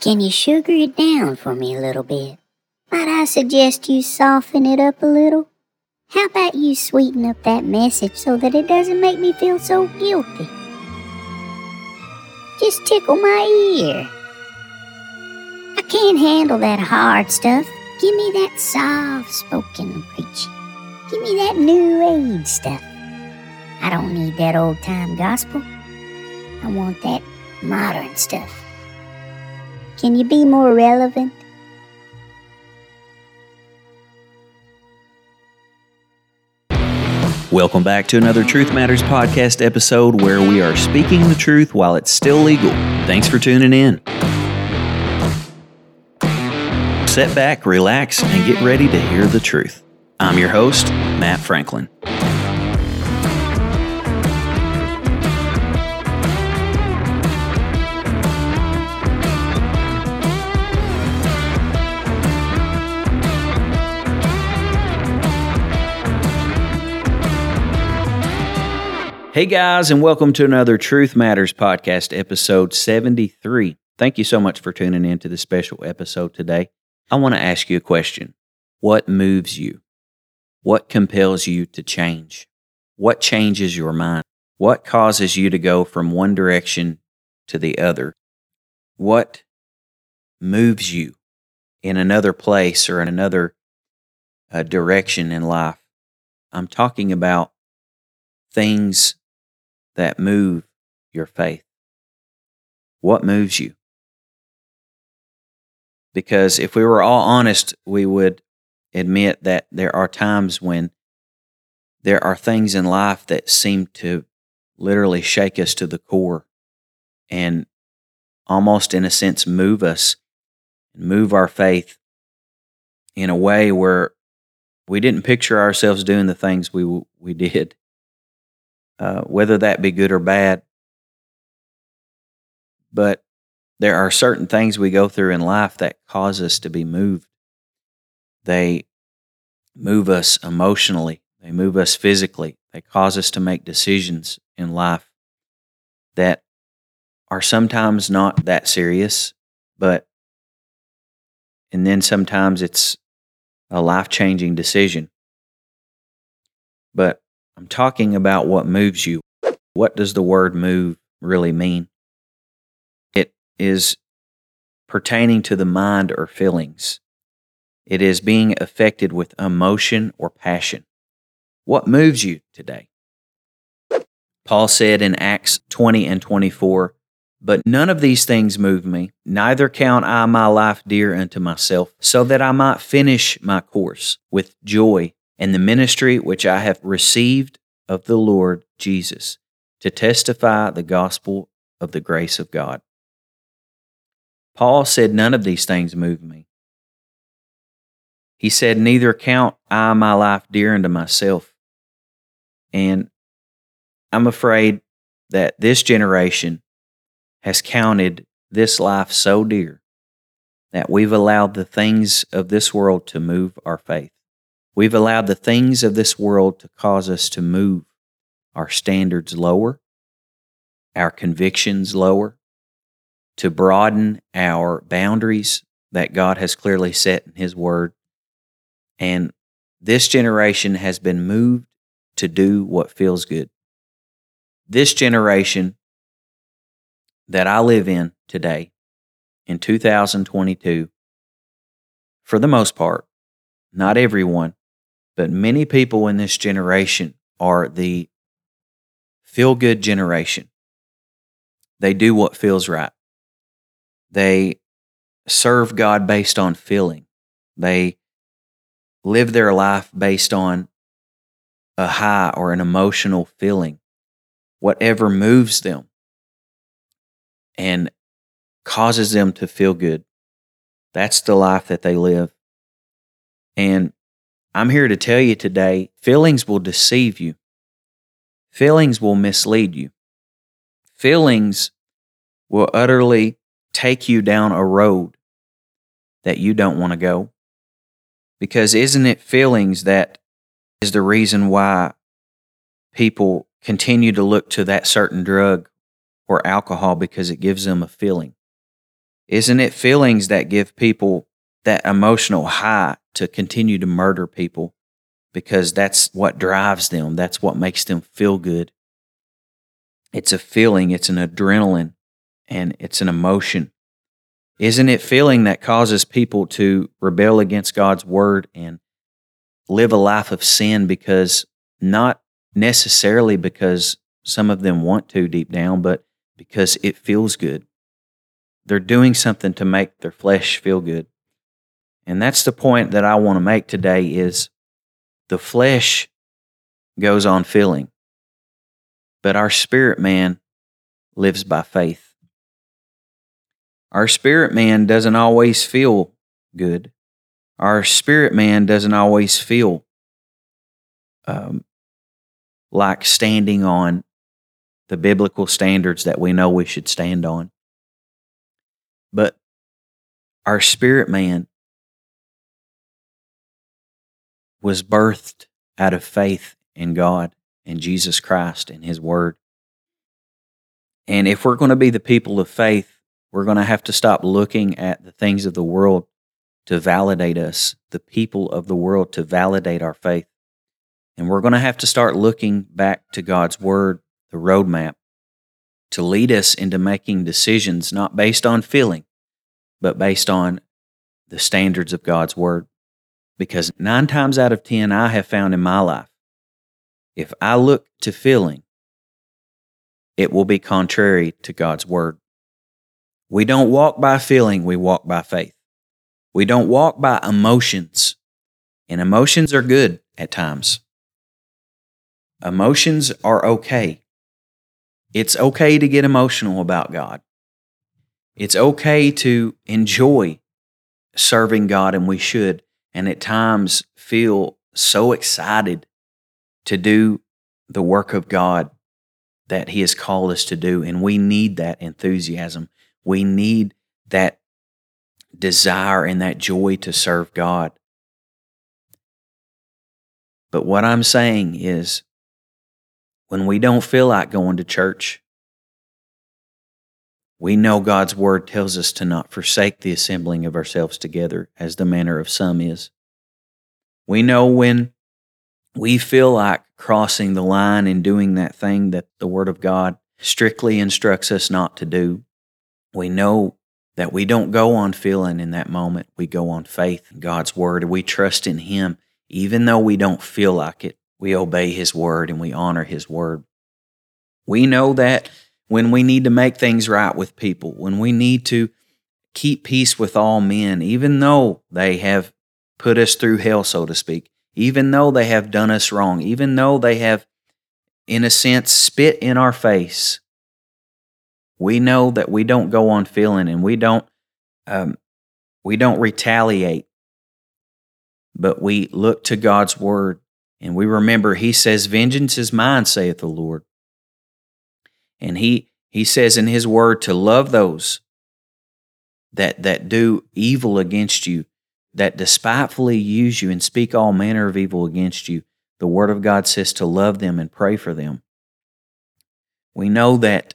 Can you sugar it down for me a little bit? Might I suggest you soften it up a little? How about you sweeten up that message so that it doesn't make me feel so guilty? Just tickle my ear. I can't handle that hard stuff. Give me that soft spoken preaching. Give me that new age stuff. I don't need that old time gospel. I want that modern stuff. Can you be more relevant? Welcome back to another Truth Matters podcast episode where we are speaking the truth while it's still legal. Thanks for tuning in. Sit back, relax, and get ready to hear the truth. I'm your host, Matt Franklin. Hey guys, and welcome to another Truth Matters podcast, episode 73. Thank you so much for tuning in to this special episode today. I want to ask you a question What moves you? What compels you to change? What changes your mind? What causes you to go from one direction to the other? What moves you in another place or in another uh, direction in life? I'm talking about things that move your faith? What moves you? Because if we were all honest, we would admit that there are times when there are things in life that seem to literally shake us to the core and almost, in a sense, move us, move our faith in a way where we didn't picture ourselves doing the things we we did. Uh, whether that be good or bad. But there are certain things we go through in life that cause us to be moved. They move us emotionally, they move us physically, they cause us to make decisions in life that are sometimes not that serious, but and then sometimes it's a life changing decision. But I'm talking about what moves you. What does the word move really mean? It is pertaining to the mind or feelings. It is being affected with emotion or passion. What moves you today? Paul said in Acts 20 and 24, But none of these things move me, neither count I my life dear unto myself, so that I might finish my course with joy and the ministry which I have received of the Lord Jesus to testify the gospel of the grace of God. Paul said, None of these things move me. He said, Neither count I my life dear unto myself. And I'm afraid that this generation has counted this life so dear that we've allowed the things of this world to move our faith. We've allowed the things of this world to cause us to move our standards lower, our convictions lower, to broaden our boundaries that God has clearly set in His Word. And this generation has been moved to do what feels good. This generation that I live in today, in 2022, for the most part, not everyone, but many people in this generation are the feel good generation. They do what feels right. They serve God based on feeling. They live their life based on a high or an emotional feeling, whatever moves them and causes them to feel good. That's the life that they live. And I'm here to tell you today feelings will deceive you, feelings will mislead you, feelings will utterly take you down a road that you don't want to go. Because isn't it feelings that is the reason why people continue to look to that certain drug or alcohol because it gives them a feeling? Isn't it feelings that give people that emotional high to continue to murder people because that's what drives them? That's what makes them feel good. It's a feeling, it's an adrenaline, and it's an emotion. Isn't it feeling that causes people to rebel against God's word and live a life of sin because not necessarily because some of them want to deep down, but because it feels good? They're doing something to make their flesh feel good. And that's the point that I want to make today is the flesh goes on feeling, but our spirit man lives by faith. Our spirit man doesn't always feel good. Our spirit man doesn't always feel um, like standing on the biblical standards that we know we should stand on. But our spirit man was birthed out of faith in God and Jesus Christ and His Word. And if we're going to be the people of faith, we're going to have to stop looking at the things of the world to validate us, the people of the world to validate our faith. And we're going to have to start looking back to God's Word, the roadmap, to lead us into making decisions not based on feeling, but based on the standards of God's Word. Because nine times out of 10, I have found in my life, if I look to feeling, it will be contrary to God's Word. We don't walk by feeling, we walk by faith. We don't walk by emotions, and emotions are good at times. Emotions are okay. It's okay to get emotional about God. It's okay to enjoy serving God, and we should, and at times feel so excited to do the work of God that He has called us to do. And we need that enthusiasm. We need that desire and that joy to serve God. But what I'm saying is, when we don't feel like going to church, we know God's word tells us to not forsake the assembling of ourselves together, as the manner of some is. We know when we feel like crossing the line and doing that thing that the Word of God strictly instructs us not to do. We know that we don't go on feeling in that moment. We go on faith in God's Word. And we trust in Him. Even though we don't feel like it, we obey His Word and we honor His Word. We know that when we need to make things right with people, when we need to keep peace with all men, even though they have put us through hell, so to speak, even though they have done us wrong, even though they have, in a sense, spit in our face. We know that we don't go on feeling and we don't um, we don't retaliate, but we look to God's word and we remember He says, "Vengeance is mine," saith the Lord. And He He says in His word to love those that that do evil against you that despitefully use you and speak all manner of evil against you, the Word of God says to love them and pray for them. We know that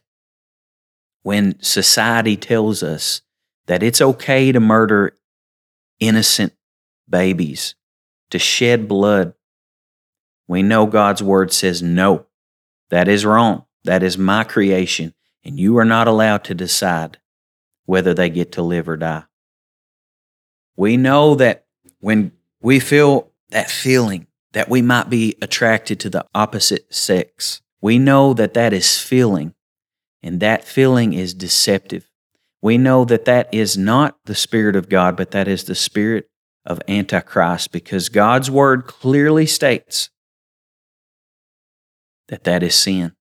when society tells us that it's okay to murder innocent babies, to shed blood, we know God's Word says no, that is wrong. That is my creation, and you are not allowed to decide whether they get to live or die. We know that when we feel that feeling that we might be attracted to the opposite sex, we know that that is feeling, and that feeling is deceptive. We know that that is not the Spirit of God, but that is the Spirit of Antichrist because God's Word clearly states that that is sin.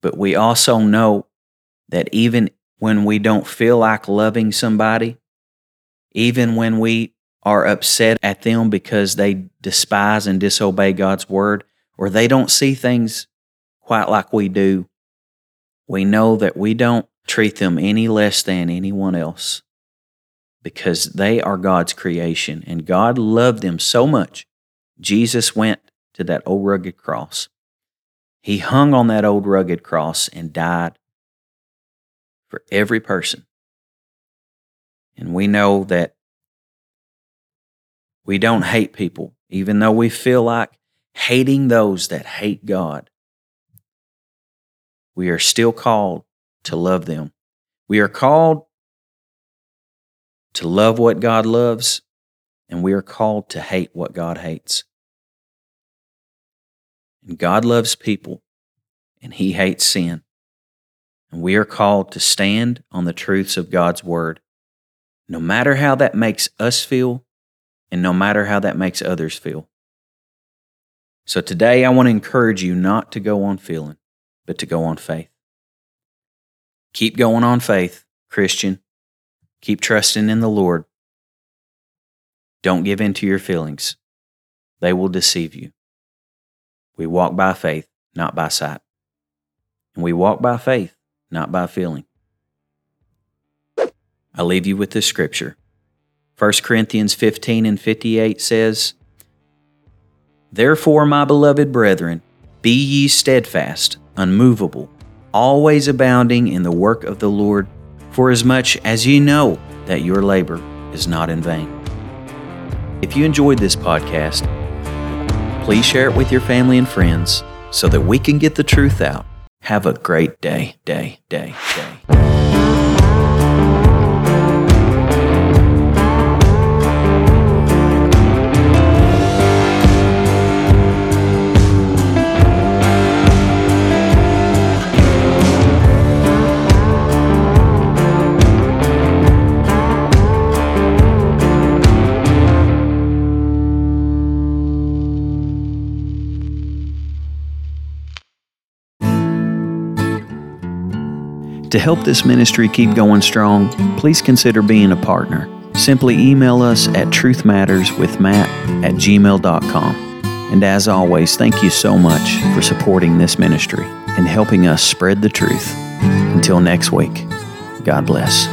But we also know that even when we don't feel like loving somebody, even when we are upset at them because they despise and disobey God's word, or they don't see things quite like we do, we know that we don't treat them any less than anyone else because they are God's creation and God loved them so much. Jesus went to that old rugged cross. He hung on that old rugged cross and died for every person. And we know that we don't hate people, even though we feel like hating those that hate God. We are still called to love them. We are called to love what God loves, and we are called to hate what God hates. And God loves people, and He hates sin. And we are called to stand on the truths of God's Word, no matter how that makes us feel, and no matter how that makes others feel. So today, I want to encourage you not to go on feeling, but to go on faith. Keep going on faith, Christian. Keep trusting in the Lord. Don't give in to your feelings, they will deceive you. We walk by faith, not by sight. And we walk by faith, not by feeling. I leave you with this scripture. 1 Corinthians 15 and 58 says, Therefore, my beloved brethren, be ye steadfast, unmovable, always abounding in the work of the Lord, for as much as ye know that your labor is not in vain. If you enjoyed this podcast, please share it with your family and friends so that we can get the truth out. Have a great day, day, day, day. To help this ministry keep going strong, please consider being a partner. Simply email us at truthmatterswithmatt at gmail.com. And as always, thank you so much for supporting this ministry and helping us spread the truth. Until next week, God bless.